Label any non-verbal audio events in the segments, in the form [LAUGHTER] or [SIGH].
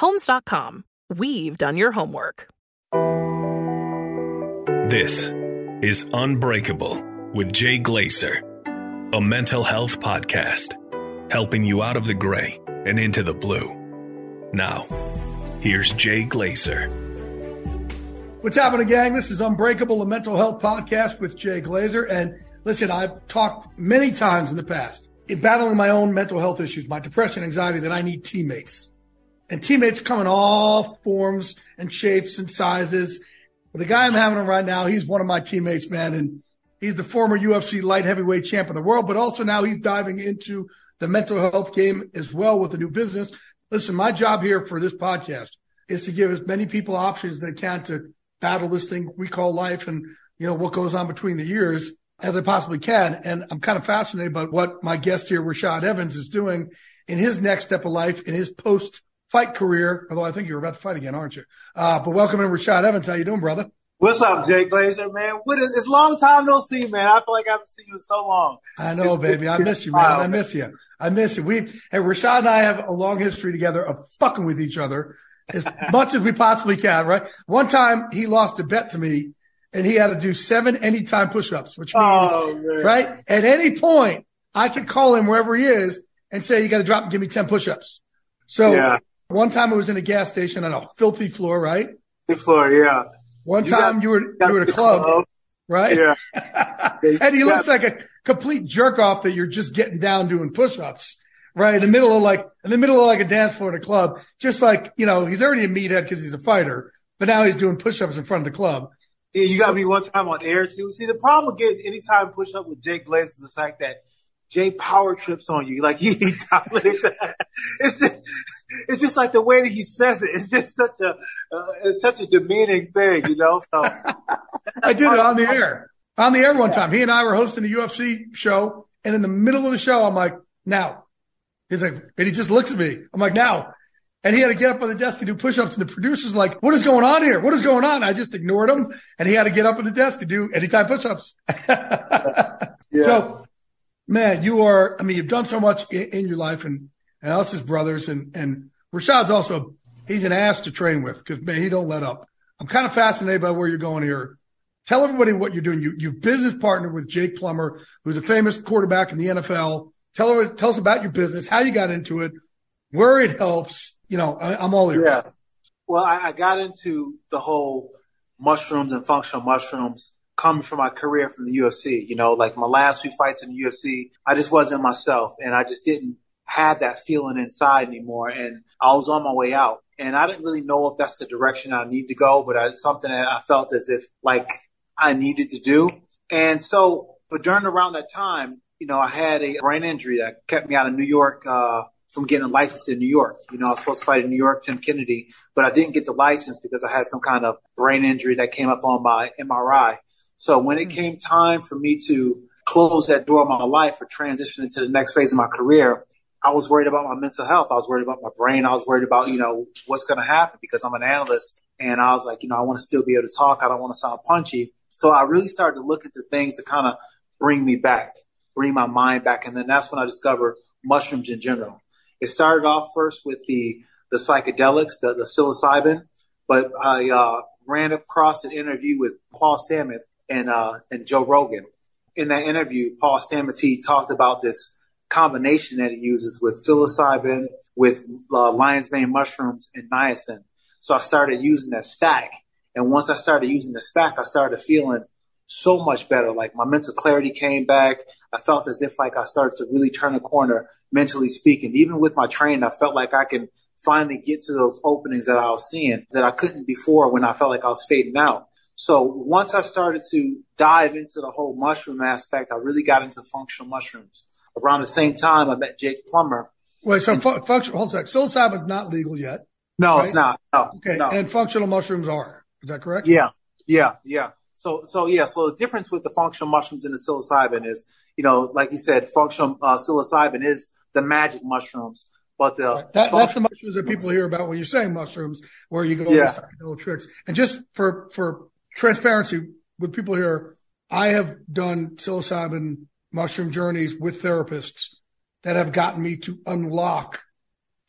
Homes.com. We've done your homework. This is Unbreakable with Jay Glazer a mental health podcast, helping you out of the gray and into the blue. Now, here's Jay Glazer. What's happening, gang? This is Unbreakable, a mental health podcast with Jay Glazer. And listen, I've talked many times in the past in battling my own mental health issues, my depression, anxiety, that I need teammates. And teammates come in all forms and shapes and sizes. But the guy I'm having on right now, he's one of my teammates, man. And He's the former UFC light heavyweight champ of the world, but also now he's diving into the mental health game as well with a new business. Listen, my job here for this podcast is to give as many people options they can to battle this thing we call life and, you know, what goes on between the years as I possibly can. And I'm kind of fascinated about what my guest here, Rashad Evans, is doing in his next step of life, in his post fight career. Although I think you're about to fight again, aren't you? Uh, but welcome in Rashad Evans. How you doing, brother? What's up, Jay Glazer, man? What is, it's a long time no see, man. I feel like I haven't seen you in so long. I know, it's, baby. I miss you, man. I miss you. I miss you. We, and Rashad and I have a long history together of fucking with each other as [LAUGHS] much as we possibly can, right? One time he lost a bet to me and he had to do seven anytime push-ups, which means, oh, right? At any point, I could call him wherever he is and say, you got to drop and give me 10 push-ups. So yeah. One time I was in a gas station on a filthy floor, right? The floor, yeah. One you time got, you were you were at a club, club. right? Yeah. [LAUGHS] and he looks like a complete jerk off that you're just getting down doing push ups, right? In the middle of like in the middle of like a dance floor in a club, just like you know he's already a meathead because he's a fighter, but now he's doing push ups in front of the club. Yeah, you got me one time on air too. See, the problem with getting anytime push up with Jay Glazer is the fact that Jay power trips on you. Like he, he [LAUGHS] it's just, it's just like the way that he says it. It's just such a, uh, it's such a demeaning thing, you know? So [LAUGHS] I did it on the air, on the air one time. He and I were hosting a UFC show and in the middle of the show, I'm like, now he's like, and he just looks at me. I'm like, now. And he had to get up on the desk and do push-ups and the producer's like, what is going on here? What is going on? I just ignored him and he had to get up on the desk and do anytime push-ups. [LAUGHS] yeah. So man, you are, I mean, you've done so much in, in your life and, and as brothers and, and Rashad's also, he's an ass to train with because man, he don't let up. I'm kind of fascinated by where you're going here. Tell everybody what you're doing. You, you business partner with Jake Plummer, who's a famous quarterback in the NFL. Tell tell us about your business, how you got into it, where it helps. You know, I, am all ears. Yeah. Well, I, I got into the whole mushrooms and functional mushrooms coming from my career from the UFC. You know, like my last few fights in the UFC, I just wasn't myself and I just didn't have that feeling inside anymore. And I was on my way out and I didn't really know if that's the direction I need to go, but it's something that I felt as if like I needed to do. And so, but during around that time, you know, I had a brain injury that kept me out of New York, uh, from getting a license in New York. You know, I was supposed to fight in New York, Tim Kennedy, but I didn't get the license because I had some kind of brain injury that came up on my MRI. So when it came time for me to close that door of my life or transition into the next phase of my career, I was worried about my mental health. I was worried about my brain. I was worried about, you know, what's going to happen because I'm an analyst and I was like, you know, I want to still be able to talk. I don't want to sound punchy. So I really started to look into things to kind of bring me back, bring my mind back. And then that's when I discovered mushrooms in general. It started off first with the the psychedelics, the, the psilocybin, but I uh, ran across an interview with Paul Stamets and uh, and Joe Rogan. In that interview, Paul Stamets he talked about this combination that he uses with psilocybin, with uh, lion's mane mushrooms, and niacin. So I started using that stack, and once I started using the stack, I started feeling so much better. Like my mental clarity came back. I felt as if like I started to really turn a corner mentally speaking. Even with my training, I felt like I can finally get to those openings that I was seeing that I couldn't before when I felt like I was fading out. So once I started to dive into the whole mushroom aspect, I really got into functional mushrooms. Around the same time, I met Jake Plummer. Wait, so fu- functional, hold on a second. Psilocybin's not legal yet. No, right? it's not. No. Okay. No. And functional mushrooms are. Is that correct? Yeah. Yeah. Yeah. So, so yeah. So the difference with the functional mushrooms and the psilocybin is, you know, like you said, functional uh, psilocybin is the magic mushrooms. But the right. that, that's the mushrooms that people hear about when you're saying mushrooms, where you go yeah. little tricks. And just for for transparency with people here, I have done psilocybin mushroom journeys with therapists that have gotten me to unlock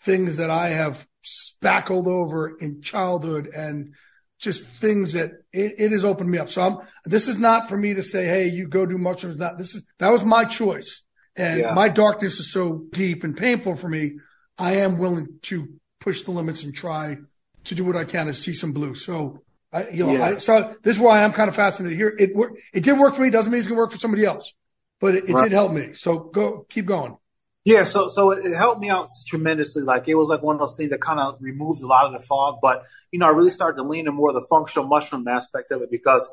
things that I have spackled over in childhood and just things that it, it has opened me up. So I'm, this is not for me to say, Hey, you go do mushrooms. Not this is, that was my choice. And yeah. my darkness is so deep and painful for me. I am willing to push the limits and try to do what I can to see some blue. So I, you know, yeah. I, so this is why I'm kind of fascinated here. It worked. It did work for me. Doesn't mean it's going to work for somebody else, but it, it right. did help me. So go, keep going. Yeah, so so it helped me out tremendously. Like it was like one of those things that kind of removed a lot of the fog. But you know, I really started to lean in more of the functional mushroom aspect of it because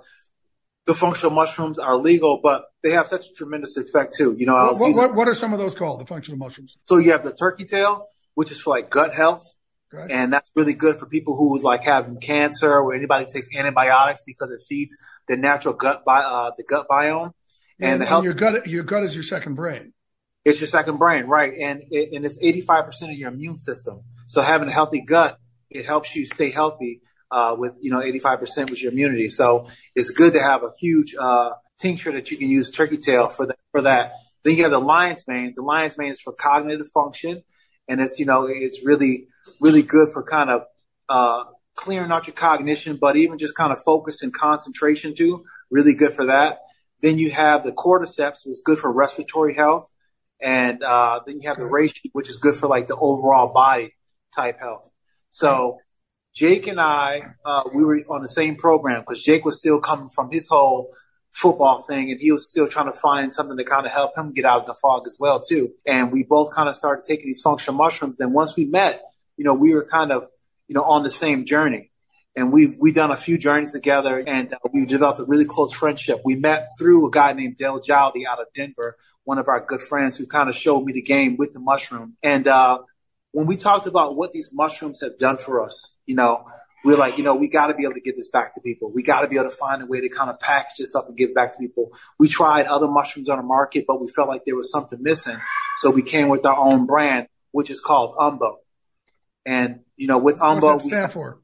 the functional mushrooms are legal, but they have such a tremendous effect too. You know, what, what, using, what, are some of those called? The functional mushrooms. So you have the turkey tail, which is for like gut health, right. and that's really good for people who's like having cancer or anybody who takes antibiotics because it feeds the natural gut bi- uh, the gut biome. And, and, the health- and your gut, your gut is your second brain. It's your second brain, right? And it, and it's 85% of your immune system. So having a healthy gut, it helps you stay healthy uh, with you know 85% with your immunity. So it's good to have a huge uh, tincture that you can use turkey tail for that for that. Then you have the lion's mane. The lion's mane is for cognitive function, and it's you know it's really really good for kind of uh, clearing out your cognition, but even just kind of focus and concentration too. Really good for that. Then you have the cordyceps, which is good for respiratory health. And uh, then you have the reishi, which is good for like the overall body type health. So Jake and I, uh, we were on the same program because Jake was still coming from his whole football thing and he was still trying to find something to kind of help him get out of the fog as well too. And we both kind of started taking these functional mushrooms. And once we met, you know, we were kind of, you know, on the same journey. And we've, we done a few journeys together and uh, we developed a really close friendship. We met through a guy named Dale Jowdy out of Denver, one of our good friends who kind of showed me the game with the mushroom. And, uh, when we talked about what these mushrooms have done for us, you know, we're like, you know, we got to be able to get this back to people. We got to be able to find a way to kind of package this up and give back to people. We tried other mushrooms on the market, but we felt like there was something missing. So we came with our own brand, which is called Umbo. And, you know, with Umbo. What's that stand for?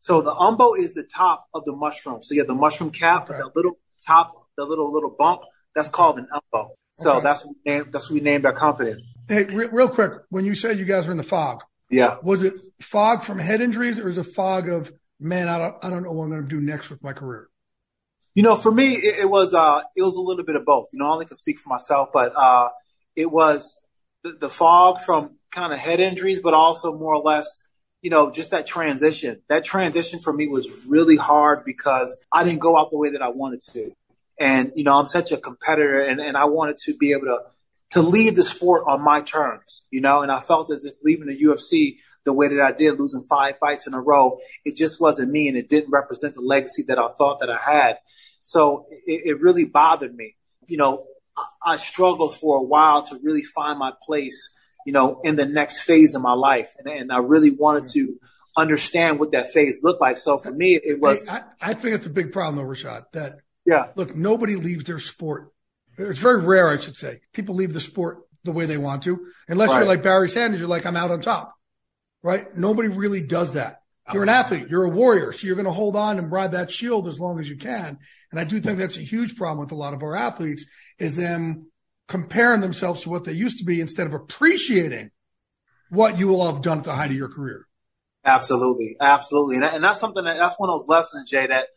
So the umbo is the top of the mushroom. So you have the mushroom cap, okay. the little top, the little little bump. That's called an umbo. So okay. that's what we named, that's what we named our company. Hey, re- real quick, when you said you guys were in the fog, yeah, was it fog from head injuries or is it fog of man? I don't I don't know what I'm going to do next with my career. You know, for me, it, it was uh, it was a little bit of both. You know, I only can speak for myself, but uh, it was the, the fog from kind of head injuries, but also more or less you know, just that transition. That transition for me was really hard because I didn't go out the way that I wanted to. And, you know, I'm such a competitor and, and I wanted to be able to, to leave the sport on my terms, you know, and I felt as if leaving the UFC the way that I did, losing five fights in a row, it just wasn't me and it didn't represent the legacy that I thought that I had. So it, it really bothered me. You know, I, I struggled for a while to really find my place you know, in the next phase of my life. And, and I really wanted hmm. to understand what that phase looked like. So for me, it was. I, I think it's a big problem, though, Rashad, that, yeah, look, nobody leaves their sport. It's very rare, I should say. People leave the sport the way they want to, unless right. you're like Barry Sanders, you're like, I'm out on top, right? Nobody really does that. You're an athlete. You're a warrior. So you're going to hold on and ride that shield as long as you can. And I do think that's a huge problem with a lot of our athletes is them comparing themselves to what they used to be instead of appreciating what you will have done at the height of your career. Absolutely, absolutely, and, and that's something that that's one of those lessons, Jay, that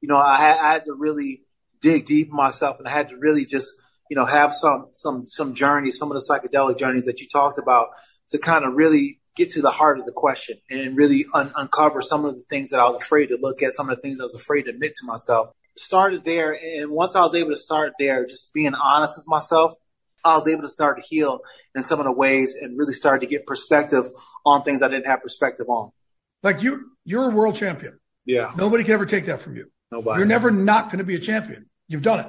you know I had, I had to really dig deep myself, and I had to really just you know have some some some journeys, some of the psychedelic journeys that you talked about, to kind of really get to the heart of the question and really un- uncover some of the things that I was afraid to look at, some of the things I was afraid to admit to myself. Started there, and once I was able to start there, just being honest with myself, I was able to start to heal in some of the ways and really start to get perspective on things I didn't have perspective on. Like you, you're a world champion. Yeah. Nobody can ever take that from you. Nobody. You're never not going to be a champion. You've done it.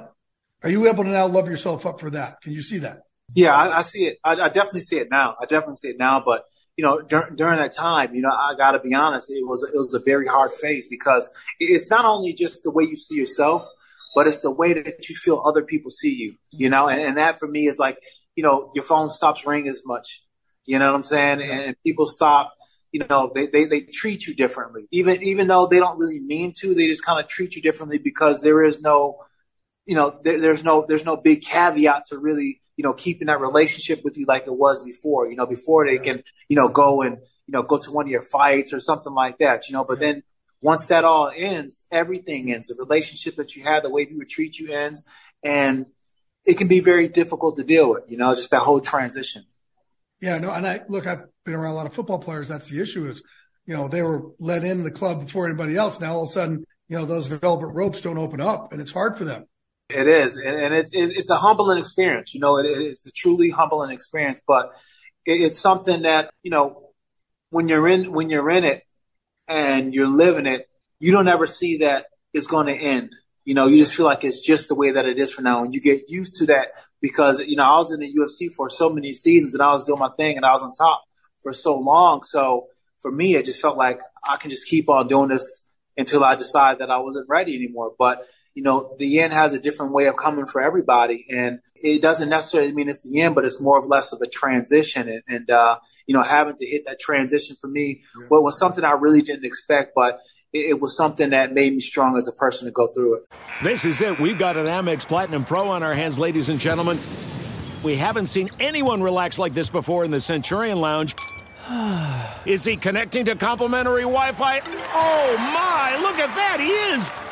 Are you able to now love yourself up for that? Can you see that? Yeah, I, I see it. I, I, definitely see it now. I definitely see it now. But you know, dur- during that time, you know, I got to be honest, it was it was a very hard phase because it's not only just the way you see yourself, but it's the way that you feel other people see you. You know, and, and that for me is like, you know, your phone stops ringing as much. You know what I'm saying? And people stop. You know, they, they, they treat you differently, even even though they don't really mean to. They just kind of treat you differently because there is no, you know, there, there's no there's no big caveat to really you know, keeping that relationship with you like it was before, you know, before they can, you know, go and, you know, go to one of your fights or something like that, you know, but then once that all ends, everything ends. The relationship that you have, the way people treat you ends, and it can be very difficult to deal with, you know, just that whole transition. Yeah, no, and I look, I've been around a lot of football players. That's the issue is, you know, they were let in the club before anybody else. Now all of a sudden, you know, those velvet ropes don't open up and it's hard for them. It is, and, and it's it's a humbling experience. You know, it, it's a truly humbling experience, but it, it's something that you know when you're in when you're in it and you're living it, you don't ever see that it's going to end. You know, you just feel like it's just the way that it is for now, and you get used to that because you know I was in the UFC for so many seasons, and I was doing my thing, and I was on top for so long. So for me, it just felt like I can just keep on doing this until I decide that I wasn't ready anymore. But you know, the end has a different way of coming for everybody. And it doesn't necessarily mean it's the end, but it's more or less of a transition. And, and uh, you know, having to hit that transition for me yeah. well, was something I really didn't expect, but it, it was something that made me strong as a person to go through it. This is it. We've got an Amex Platinum Pro on our hands, ladies and gentlemen. We haven't seen anyone relax like this before in the Centurion Lounge. [SIGHS] is he connecting to complimentary Wi Fi? Oh, my! Look at that! He is!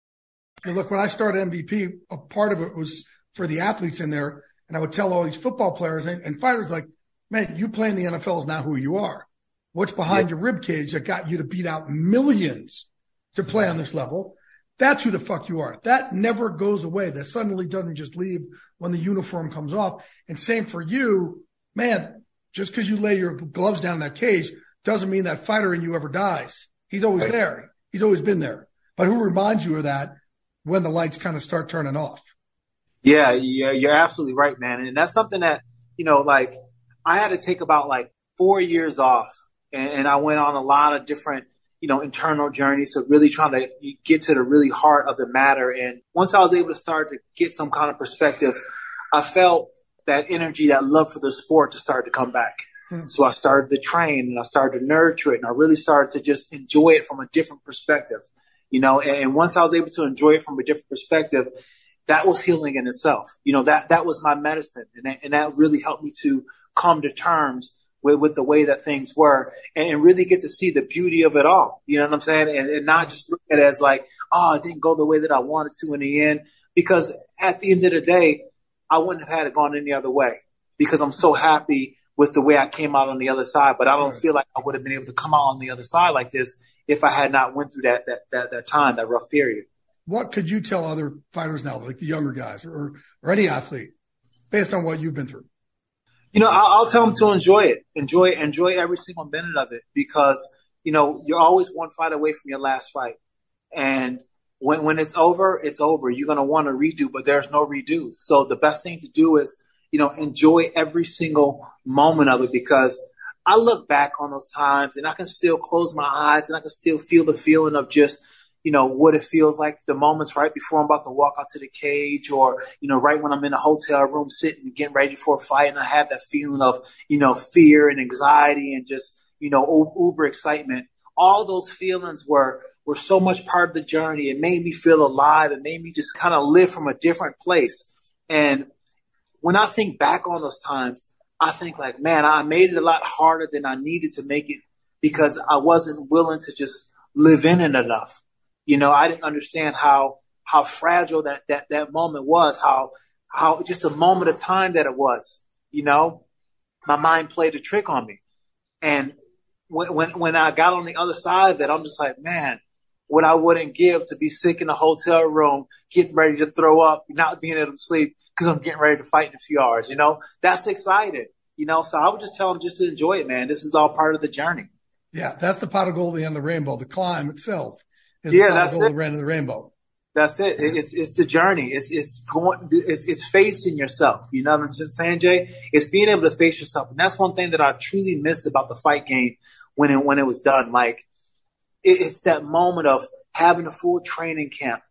Look, when I started MVP, a part of it was for the athletes in there. And I would tell all these football players and, and fighters, like, man, you play in the NFL is not who you are. What's behind your rib cage that got you to beat out millions to play on this level? That's who the fuck you are. That never goes away. That suddenly doesn't just leave when the uniform comes off. And same for you, man, just because you lay your gloves down in that cage doesn't mean that fighter in you ever dies. He's always right. there. He's always been there. But who reminds you of that when the lights kind of start turning off? Yeah, yeah, you're absolutely right, man. And that's something that, you know, like I had to take about like four years off and, and I went on a lot of different you know, internal journeys to really trying to get to the really heart of the matter. And once I was able to start to get some kind of perspective, I felt that energy, that love for the sport to start to come back. Mm. So I started to train and I started to nurture it and I really started to just enjoy it from a different perspective, you know, and once I was able to enjoy it from a different perspective, that was healing in itself. You know, that, that was my medicine and that, and that really helped me to come to terms with, with the way that things were and, and, really get to see the beauty of it all. You know what I'm saying? And, and not just look at it as like, oh, it didn't go the way that I wanted to in the end. Because at the end of the day, I wouldn't have had it gone any other way because I'm so happy with the way I came out on the other side. But I don't feel like I would have been able to come out on the other side like this if I had not went through that, that, that, that time, that rough period. What could you tell other fighters now, like the younger guys or, or any athlete based on what you've been through? you know, I'll, I'll, tell them to enjoy it, enjoy, enjoy every single minute of it because, you know, you're always one fight away from your last fight. And when, when it's over, it's over. You're going to want to redo, but there's no redo. So the best thing to do is, you know, enjoy every single moment of it because I look back on those times and I can still close my eyes and I can still feel the feeling of just, you know, what it feels like the moments right before I'm about to walk out to the cage or, you know, right when I'm in a hotel room sitting and getting ready for a fight and I have that feeling of, you know, fear and anxiety and just, you know, uber excitement. All those feelings were, were so much part of the journey. It made me feel alive. It made me just kind of live from a different place. And when I think back on those times, I think like, man, I made it a lot harder than I needed to make it because I wasn't willing to just live in it enough. You know, I didn't understand how how fragile that that that moment was, how how just a moment of time that it was. You know, my mind played a trick on me, and when when when I got on the other side of it, I'm just like, man, what I wouldn't give to be sick in a hotel room, getting ready to throw up, not being able to sleep because I'm getting ready to fight in a few hours. You know, that's exciting. You know, so I would just tell them just to enjoy it, man. This is all part of the journey. Yeah, that's the pot of gold at the end of the rainbow, the climb itself is yeah, that's it. The end of the rainbow. That's it. It's it's the journey. It's it's going. It's it's facing yourself. You know what I'm saying, Jay? It's being able to face yourself, and that's one thing that I truly miss about the fight game when it when it was done. Like it, it's that moment of having a full training camp,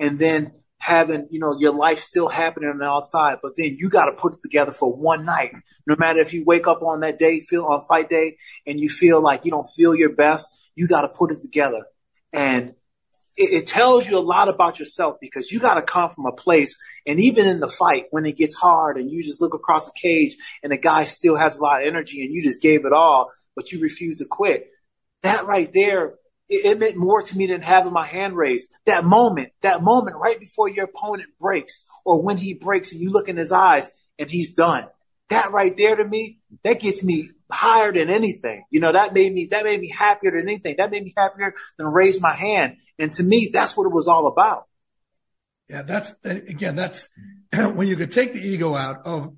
and then having you know your life still happening on the outside, but then you got to put it together for one night. No matter if you wake up on that day, feel on fight day, and you feel like you don't feel your best, you got to put it together. And it, it tells you a lot about yourself because you got to come from a place. And even in the fight, when it gets hard and you just look across the cage and the guy still has a lot of energy and you just gave it all, but you refuse to quit. That right there, it, it meant more to me than having my hand raised. That moment, that moment right before your opponent breaks or when he breaks and you look in his eyes and he's done. That right there to me, that gets me higher than anything. You know, that made me, that made me happier than anything. That made me happier than raise my hand. And to me, that's what it was all about. Yeah. That's, again, that's [CLEARS THROAT] when you could take the ego out of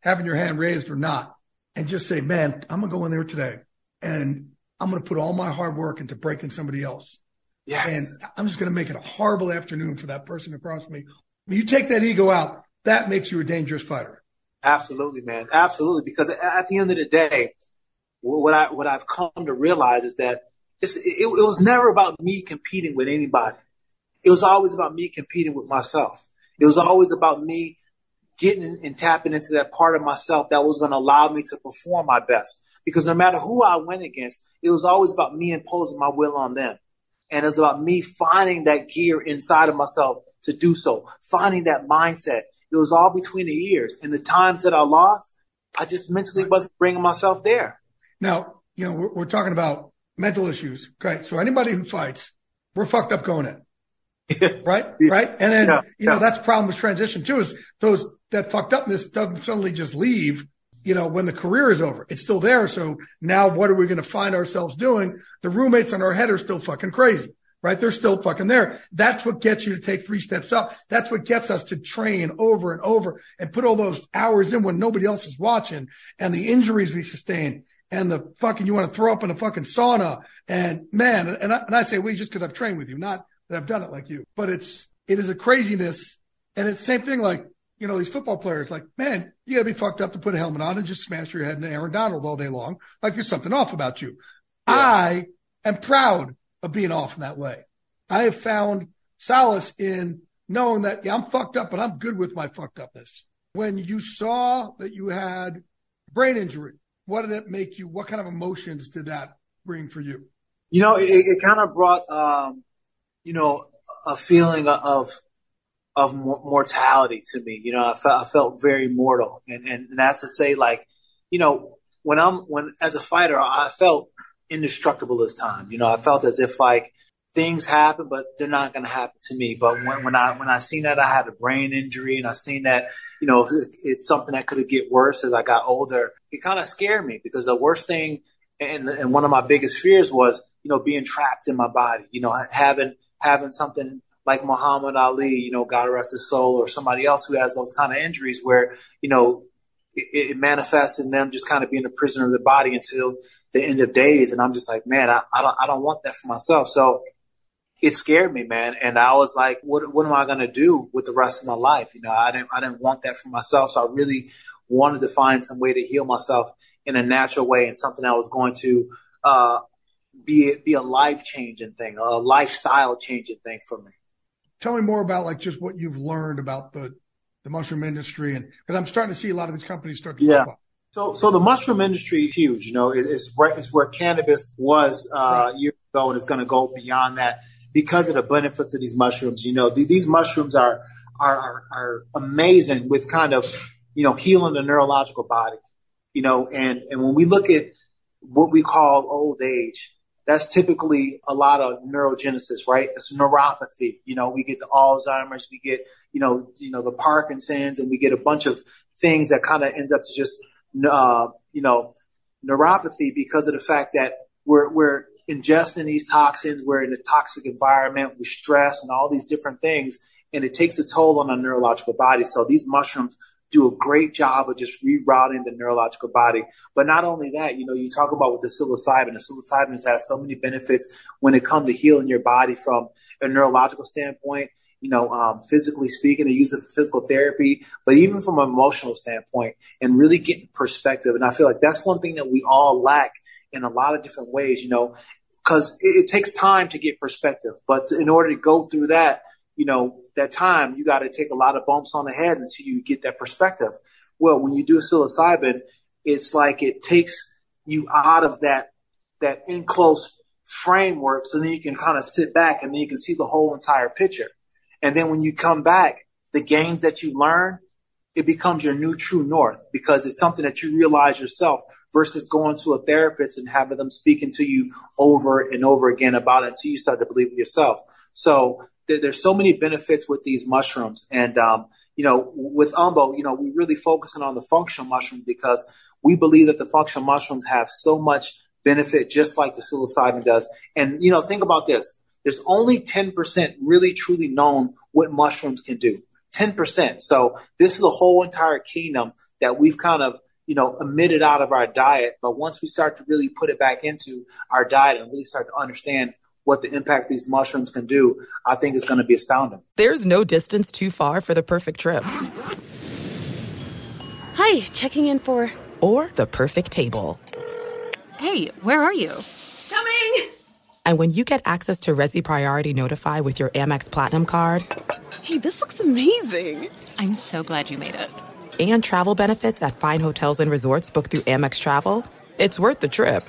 having your hand raised or not and just say, man, I'm going to go in there today and I'm going to put all my hard work into breaking somebody else. Yeah. And I'm just going to make it a horrible afternoon for that person across me. When you take that ego out, that makes you a dangerous fighter. Absolutely, man. Absolutely. Because at the end of the day, what I what I've come to realize is that it, it, was never about me competing with anybody. It was always about me competing with myself. It was always about me getting and tapping into that part of myself that was going to allow me to perform my best. Because no matter who I went against, it was always about me imposing my will on them. And it's about me finding that gear inside of myself to do so, finding that mindset. It was all between the ears. And the times that I lost, I just mentally wasn't bringing myself there. Now, you know, we're, we're talking about mental issues. Great. So anybody who fights, we're fucked up going in. [LAUGHS] right? Yeah. Right. And then, yeah. you know, that's the problem with transition too is those that fucked upness doesn't suddenly just leave, you know, when the career is over. It's still there. So now what are we going to find ourselves doing? The roommates on our head are still fucking crazy, right? They're still fucking there. That's what gets you to take three steps up. That's what gets us to train over and over and put all those hours in when nobody else is watching and the injuries we sustain and the fucking you want to throw up in a fucking sauna and man and I, and I say we just because I've trained with you, not that I've done it like you, but it's it is a craziness and it's same thing like you know these football players like man you got to be fucked up to put a helmet on and just smash your head into Aaron Donald all day long like there's something off about you. I am proud of being off in that way. I have found solace in knowing that yeah, I'm fucked up, but I'm good with my fucked upness. When you saw that you had brain injury, what did it make you? What kind of emotions did that bring for you? You know, it, it kind of brought, um, you know, a feeling of of mortality to me. You know, I felt I felt very mortal, and and, and that's to say, like, you know, when I'm when as a fighter, I felt indestructible this time. You know, I felt as if like things happen, but they're not going to happen to me. But when, when I when I seen that I had a brain injury and I seen that you know it's something that could get worse as I got older, it kind of scared me because the worst thing and and one of my biggest fears was you know being trapped in my body. You know, having having something like Muhammad Ali, you know, God rest his soul, or somebody else who has those kind of injuries where you know it, it manifests in them just kind of being a prisoner of the body until the end of days. And I'm just like, man, I, I don't I don't want that for myself. So it scared me, man. And I was like, what, what am I going to do with the rest of my life? You know, I didn't, I didn't want that for myself. So I really wanted to find some way to heal myself in a natural way and something that was going to, uh, be, be a life changing thing, a lifestyle changing thing for me. Tell me more about like just what you've learned about the, the mushroom industry. And because I'm starting to see a lot of these companies start to yeah. So, so the mushroom industry is huge. You know, it, it's where it's where cannabis was uh, right. years ago, and it's going to go beyond that because of the benefits of these mushrooms. You know, these mushrooms are, are, are, are amazing with kind of, you know, healing the neurological body, you know, and, and when we look at what we call old age, that's typically a lot of neurogenesis, right? It's neuropathy. You know, we get the Alzheimer's, we get, you know, you know, the Parkinson's and we get a bunch of things that kind of end up to just, uh, you know, neuropathy because of the fact that we're, we're ingesting these toxins, we're in a toxic environment with stress and all these different things, and it takes a toll on our neurological body. So these mushrooms do a great job of just rerouting the neurological body. But not only that, you know, you talk about with the psilocybin, the psilocybin has so many benefits when it comes to healing your body from a neurological standpoint, you know, um, physically speaking, they use it for physical therapy, but even from an emotional standpoint and really getting perspective. And I feel like that's one thing that we all lack in a lot of different ways, you know, because it, it, takes time to get perspective. But in order to go through that, you know, that time, you got to take a lot of bumps on the head until you get that perspective. Well, when you do psilocybin, it's like it takes you out of that that enclosed framework, so then you can kind of sit back and then you can see the whole entire picture. And then when you come back, the gains that you learn, it becomes your new true north because it's something that you realize yourself versus going to a therapist and having them speaking to you over and over again about it until you start to believe it yourself. So there, there's so many benefits with these mushrooms. And, um, you know, with Umbo, you know, we're really focusing on the functional mushroom because we believe that the functional mushrooms have so much benefit just like the psilocybin does. And, you know, think about this. There's only 10% really truly known what mushrooms can do. 10%. So this is a whole entire kingdom that we've kind of you know, emitted out of our diet. But once we start to really put it back into our diet and really start to understand what the impact these mushrooms can do, I think it's going to be astounding. There's no distance too far for the perfect trip. Hi, checking in for. Or the perfect table. Hey, where are you? Coming! And when you get access to Resy Priority Notify with your Amex Platinum card. Hey, this looks amazing! I'm so glad you made it and travel benefits at fine hotels and resorts booked through Amex Travel, it's worth the trip.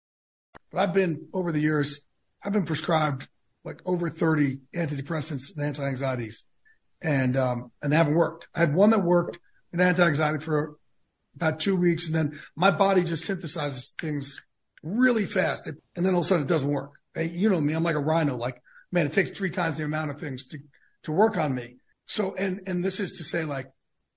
But I've been over the years, I've been prescribed like over 30 antidepressants and anti-anxieties and, um, and they haven't worked. I had one that worked an anti-anxiety for about two weeks. And then my body just synthesizes things really fast. And then all of a sudden it doesn't work. You know me, I'm like a rhino. Like, man, it takes three times the amount of things to, to work on me. So, and, and this is to say like,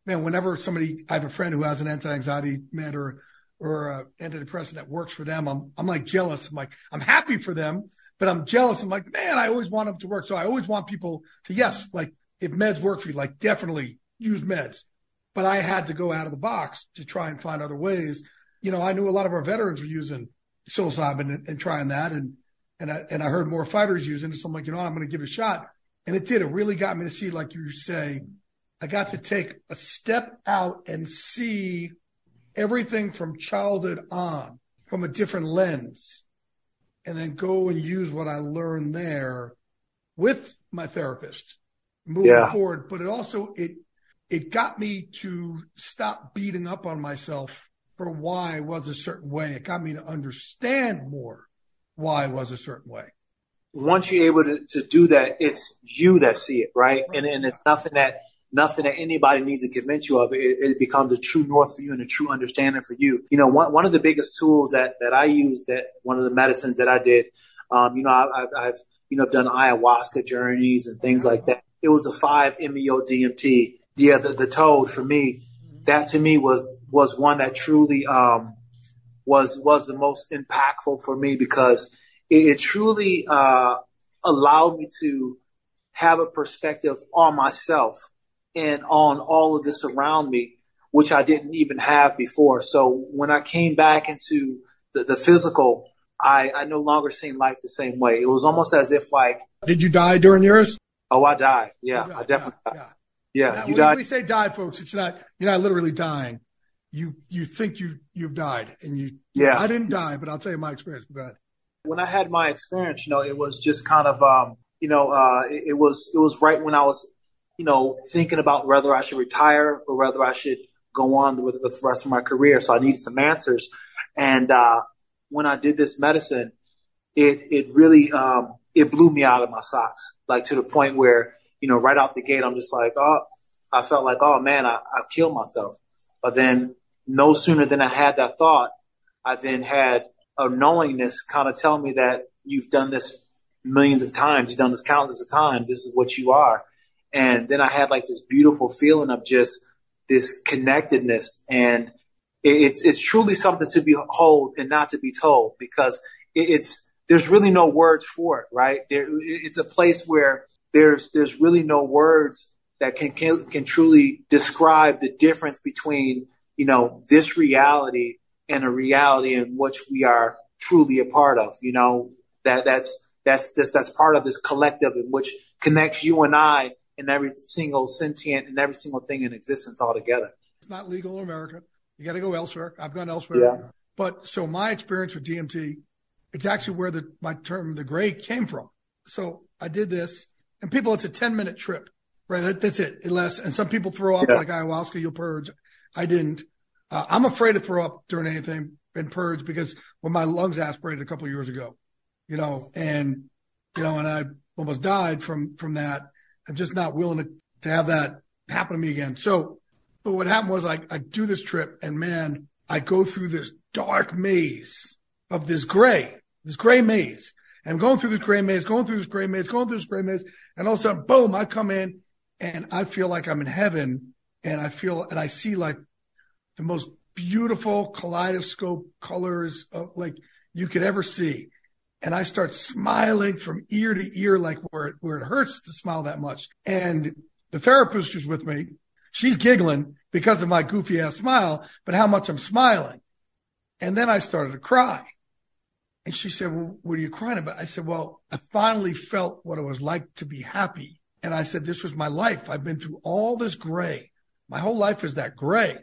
man, whenever somebody, I have a friend who has an anti-anxiety med or or uh, antidepressant that works for them, I'm I'm like jealous. I'm like I'm happy for them, but I'm jealous. I'm like, man, I always want them to work. So I always want people to yes, like if meds work for you, like definitely use meds. But I had to go out of the box to try and find other ways. You know, I knew a lot of our veterans were using psilocybin and, and trying that, and and I and I heard more fighters using it. So I'm like, you know, I'm going to give it a shot, and it did. It really got me to see, like you say, I got to take a step out and see everything from childhood on from a different lens and then go and use what I learned there with my therapist moving yeah. forward. But it also, it, it got me to stop beating up on myself for why I was a certain way. It got me to understand more why I was a certain way. Once you're able to, to do that, it's you that see it, right? right. And, and it's nothing that nothing that anybody needs to convince you of. It, it, becomes a true north for you and a true understanding for you. You know, one, one of the biggest tools that, that I use that one of the medicines that I did, um, you know, I, have you know, done ayahuasca journeys and things like that. It was a five MEO DMT. Yeah, the, the toad for me, that to me was, was one that truly, um, was, was the most impactful for me because it, it truly, uh, allowed me to have a perspective on myself and on all of this around me, which I didn't even have before. So when I came back into the, the physical, I, I no longer seen life the same way. It was almost as if like. Did you die during yours? Oh, I died. Yeah, died. I definitely yeah, died. Yeah, yeah you when died. we say died, folks, it's not, you're not literally dying. You, you think you, you've died and you, yeah, I didn't die, but I'll tell you my experience. Go ahead. When I had my experience, you know, it was just kind of, um, you know, uh, it, it was, it was right when I was you know, thinking about whether I should retire or whether I should go on with, with the rest of my career. So I needed some answers. And, uh, when I did this medicine, it, it really, um, it blew me out of my socks, like to the point where, you know, right out the gate, I'm just like, oh, I felt like, oh man, I, I killed myself. But then no sooner than I had that thought, I then had a knowingness kind of tell me that you've done this millions of times. You've done this countless of times. This is what you are. And then I had like this beautiful feeling of just this connectedness. And it's, it's truly something to behold and not to be told because it's, there's really no words for it, right? There, it's a place where there's, there's really no words that can, can, can truly describe the difference between, you know, this reality and a reality in which we are truly a part of, you know, that, that's, that's just, that's part of this collective in which connects you and I and every single sentient and every single thing in existence altogether. It's not legal in America. You got to go elsewhere. I've gone elsewhere. Yeah. But so my experience with DMT, it's actually where the, my term, the gray came from. So I did this and people, it's a 10 minute trip, right? That, that's it. It lasts. And some people throw up yeah. like ayahuasca, you'll purge. I didn't. Uh, I'm afraid to throw up during anything and purge because when my lungs aspirated a couple years ago, you know, and, you know, and I almost died from, from that. I'm just not willing to, to have that happen to me again. So, but what happened was I, I do this trip and man, I go through this dark maze of this gray this gray maze. And I'm going through this gray maze, going through this gray maze, going through this gray maze. And all of a sudden, boom, I come in and I feel like I'm in heaven. And I feel, and I see like the most beautiful kaleidoscope colors of like you could ever see. And I start smiling from ear to ear, like where it, where it hurts to smile that much. And the therapist who's with me, she's giggling because of my goofy ass smile, but how much I'm smiling. And then I started to cry. And she said, well, what are you crying about? I said, well, I finally felt what it was like to be happy. And I said, this was my life. I've been through all this gray. My whole life is that gray.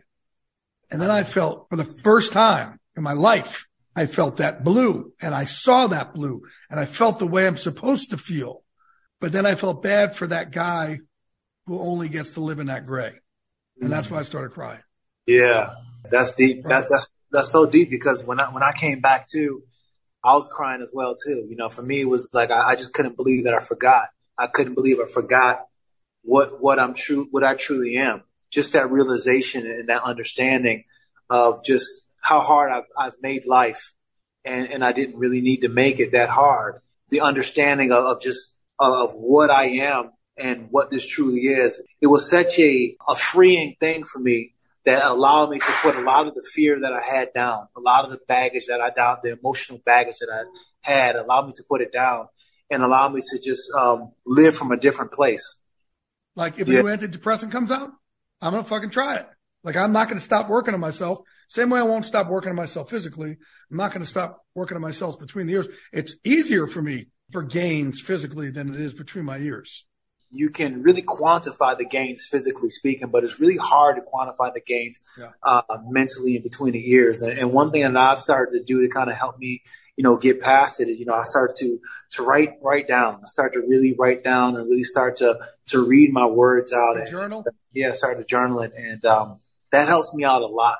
And then I felt for the first time in my life, I felt that blue and I saw that blue and I felt the way I'm supposed to feel. But then I felt bad for that guy who only gets to live in that gray. And that's mm-hmm. why I started crying. Yeah. That's deep. That's, that's, that's so deep because when I, when I came back to, I was crying as well too. You know, for me, it was like, I, I just couldn't believe that I forgot. I couldn't believe I forgot what, what I'm true, what I truly am. Just that realization and that understanding of just how hard I've, I've made life. And, and I didn't really need to make it that hard. The understanding of, of just of what I am and what this truly is. It was such a, a freeing thing for me that allowed me to put a lot of the fear that I had down, a lot of the baggage that I down, the emotional baggage that I had, allowed me to put it down and allow me to just um, live from a different place. Like if yeah. a new antidepressant comes out, I'm gonna fucking try it. Like I'm not gonna stop working on myself. Same way I won't stop working on myself physically. I'm not gonna stop working on myself between the ears. It's easier for me for gains physically than it is between my ears you can really quantify the gains physically speaking, but it's really hard to quantify the gains yeah. uh, mentally in between the ears. And, and, one thing that I've started to do to kind of help me, you know, get past it is, you know, I start to to write write down. I start to really write down and really start to to read my words out. And, journal. Yeah, I started to journal it, and um, that helps me out a lot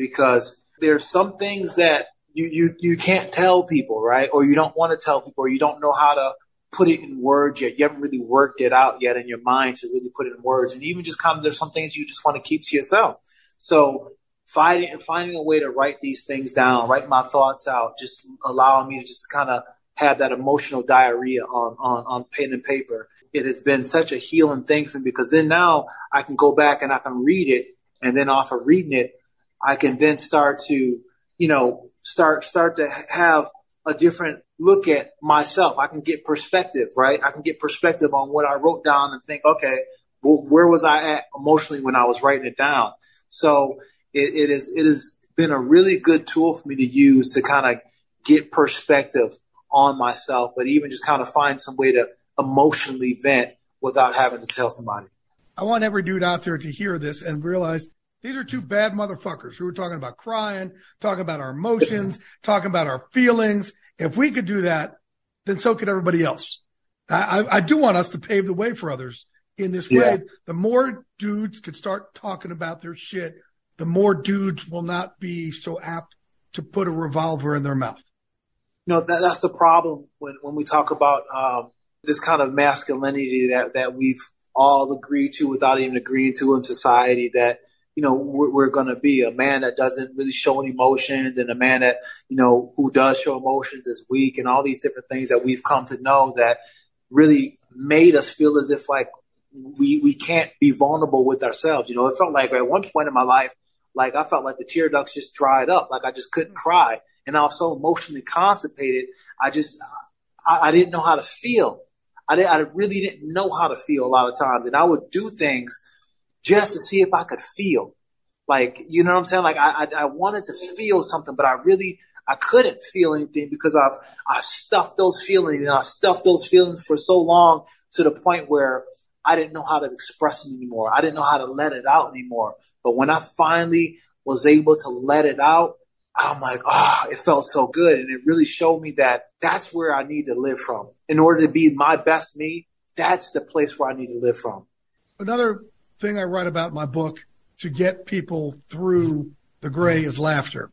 because there's some things that you you you can't tell people, right? Or you don't want to tell people, or you don't know how to put it in words yet. You haven't really worked it out yet in your mind to really put it in words. And even just kind of, there's some things you just want to keep to yourself. So finding, finding a way to write these things down, write my thoughts out, just allowing me to just kind of have that emotional diarrhea on, on, on pen and paper. It has been such a healing thing for me because then now I can go back and I can read it. And then off of reading it, I can then start to, you know, start, start to have a different look at myself. I can get perspective, right? I can get perspective on what I wrote down and think, okay, well, where was I at emotionally when I was writing it down? So it, it is, it has been a really good tool for me to use to kind of get perspective on myself, but even just kind of find some way to emotionally vent without having to tell somebody. I want every dude out there to hear this and realize these are two bad motherfuckers who are talking about crying, talking about our emotions, [LAUGHS] talking about our feelings. If we could do that, then so could everybody else. I, I, I do want us to pave the way for others in this yeah. way. The more dudes could start talking about their shit, the more dudes will not be so apt to put a revolver in their mouth. You know, that, that's the problem when, when we talk about um, this kind of masculinity that, that we've all agreed to without even agreeing to in society that you know, we're, we're going to be a man that doesn't really show any emotions and a man that, you know, who does show emotions is weak and all these different things that we've come to know that really made us feel as if like we, we can't be vulnerable with ourselves. You know, it felt like at one point in my life, like I felt like the tear ducts just dried up. Like I just couldn't mm-hmm. cry. And I was so emotionally constipated. I just, I, I didn't know how to feel. I, didn't. I really didn't know how to feel a lot of times. And I would do things just to see if I could feel. Like, you know what I'm saying? Like I, I, I wanted to feel something, but I really, I couldn't feel anything because I've, I stuffed those feelings and I stuffed those feelings for so long to the point where I didn't know how to express them anymore. I didn't know how to let it out anymore. But when I finally was able to let it out, I'm like, oh, it felt so good. And it really showed me that that's where I need to live from. In order to be my best me, that's the place where I need to live from. Another thing I write about in my book to get people through the gray is laughter.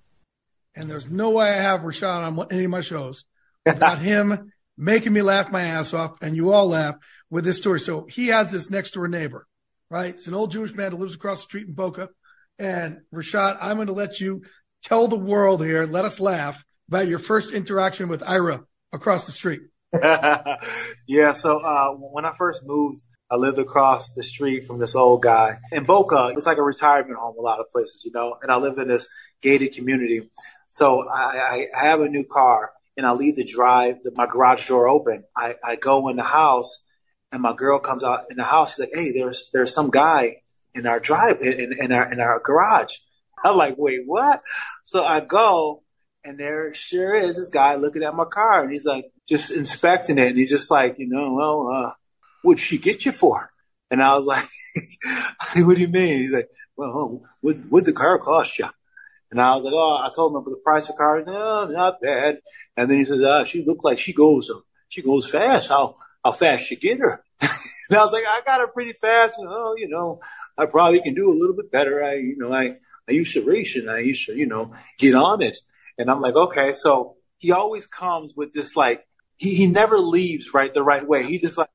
And there's no way I have Rashad on any of my shows without [LAUGHS] him making me laugh my ass off and you all laugh with this story. So he has this next door neighbor, right? It's an old Jewish man who lives across the street in Boca. And Rashad, I'm going to let you tell the world here, let us laugh about your first interaction with Ira across the street. [LAUGHS] yeah, so uh, when I first moved, I lived across the street from this old guy in Boca. It's like a retirement home, a lot of places, you know. And I live in this gated community, so I, I have a new car, and I leave the drive, my garage door open. I, I go in the house, and my girl comes out in the house. She's like, "Hey, there's there's some guy in our drive in, in our in our garage." [LAUGHS] I'm like, "Wait, what?" So I go, and there sure is this guy looking at my car, and he's like just inspecting it, and he's just like, you know, well, uh, what'd she get you for? And I was like, [LAUGHS] what do you mean? He's like, well, what would the car cost you? And I was like, oh, I told him about the price of the car. No, not bad. And then he said, ah, she looked like she goes, uh, she goes fast. How, how fast you get her? [LAUGHS] and I was like, I got her pretty fast. Oh, you know, I probably can do a little bit better. I, you know, I, I used to race and I used to, you know, get on it. And I'm like, okay. So he always comes with this like, he, he never leaves right the right way. He just like,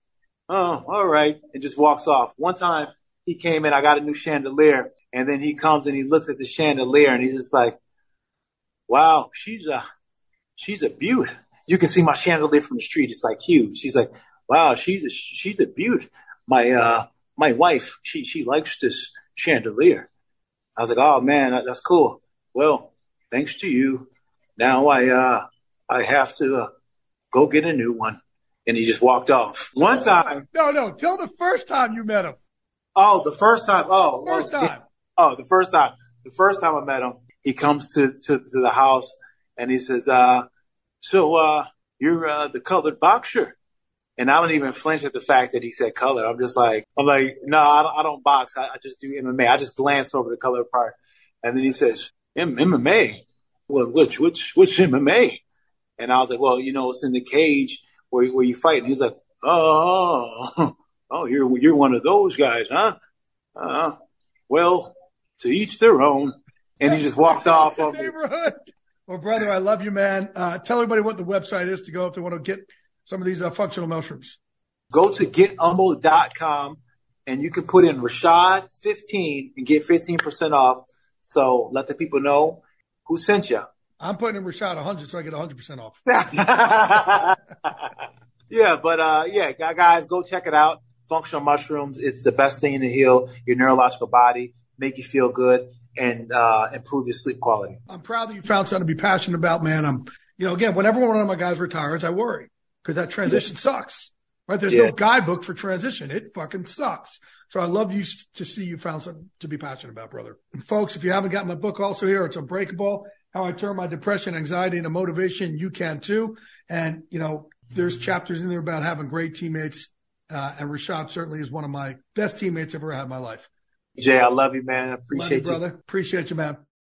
oh, all right, and just walks off. One time he came in, I got a new chandelier, and then he comes and he looks at the chandelier and he's just like, wow, she's a, she's a beaut. You can see my chandelier from the street. It's like huge. She's like, wow, she's a, she's a beaut. My, uh, my wife, she, she likes this chandelier. I was like, oh man, that's cool. Well, thanks to you. Now I, uh, I have to, uh, go get a new one. And he just walked off. One time. No, no. Tell the first time you met him. Oh, the first time. Oh, first oh, time. Oh, the first time. The first time I met him, he comes to, to, to the house and he says, uh, so, uh, you're, uh, the colored boxer. And I don't even flinch at the fact that he said color. I'm just like, I'm like, no, I don't, I don't box. I, I just do MMA. I just glance over the color part. And then he says, MMA? Well, which, which, which MMA? And I was like, well, you know, it's in the cage where, where you fight. And he's like, oh, oh, you're, you're one of those guys, huh? Uh, well, to each their own. And he just walked off of neighborhood. Well, brother, I love you, man. Uh, tell everybody what the website is to go if they want to get some of these uh, functional mushrooms. Go to getumble.com and you can put in Rashad 15 and get 15% off. So let the people know who sent you. I'm putting in Rashad 100 so I get 100% off. [LAUGHS] yeah, but uh, yeah, guys, go check it out. Functional mushrooms. It's the best thing to heal your neurological body, make you feel good, and uh, improve your sleep quality. I'm proud that you found something to be passionate about, man. I'm, you know, again, whenever one of my guys retires, I worry because that transition sucks. Right? There's yeah. no guidebook for transition. It fucking sucks. So I love you to see you found something to be passionate about, brother. And folks, if you haven't got my book also here, it's Unbreakable how I turn my depression, anxiety into motivation. You can too. And, you know, there's chapters in there about having great teammates. Uh, and Rashad certainly is one of my best teammates I've ever had in my life. Jay, I love you, man. I appreciate you, you. brother. Appreciate you, man.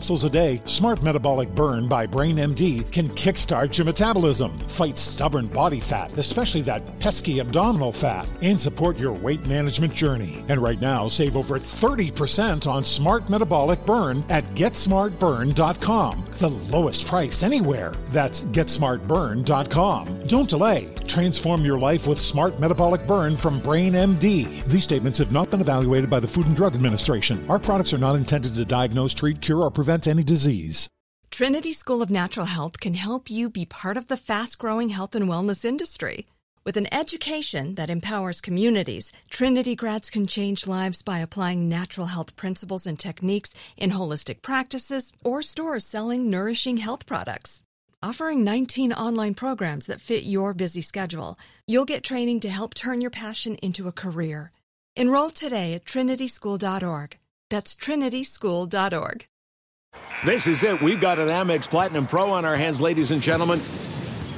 capsules a day, Smart Metabolic Burn by Brain MD can kickstart your metabolism, fight stubborn body fat, especially that pesky abdominal fat, and support your weight management journey. And right now, save over 30% on Smart Metabolic Burn at GetSmartBurn.com. The lowest price anywhere. That's GetSmartBurn.com. Don't delay. Transform your life with Smart Metabolic Burn from Brain MD. These statements have not been evaluated by the Food and Drug Administration. Our products are not intended to diagnose, treat, cure, or prevent any disease. Trinity School of Natural Health can help you be part of the fast growing health and wellness industry. With an education that empowers communities, Trinity grads can change lives by applying natural health principles and techniques in holistic practices or stores selling nourishing health products. Offering 19 online programs that fit your busy schedule, you'll get training to help turn your passion into a career. Enroll today at trinityschool.org. That's trinityschool.org. This is it. We've got an Amex Platinum Pro on our hands, ladies and gentlemen.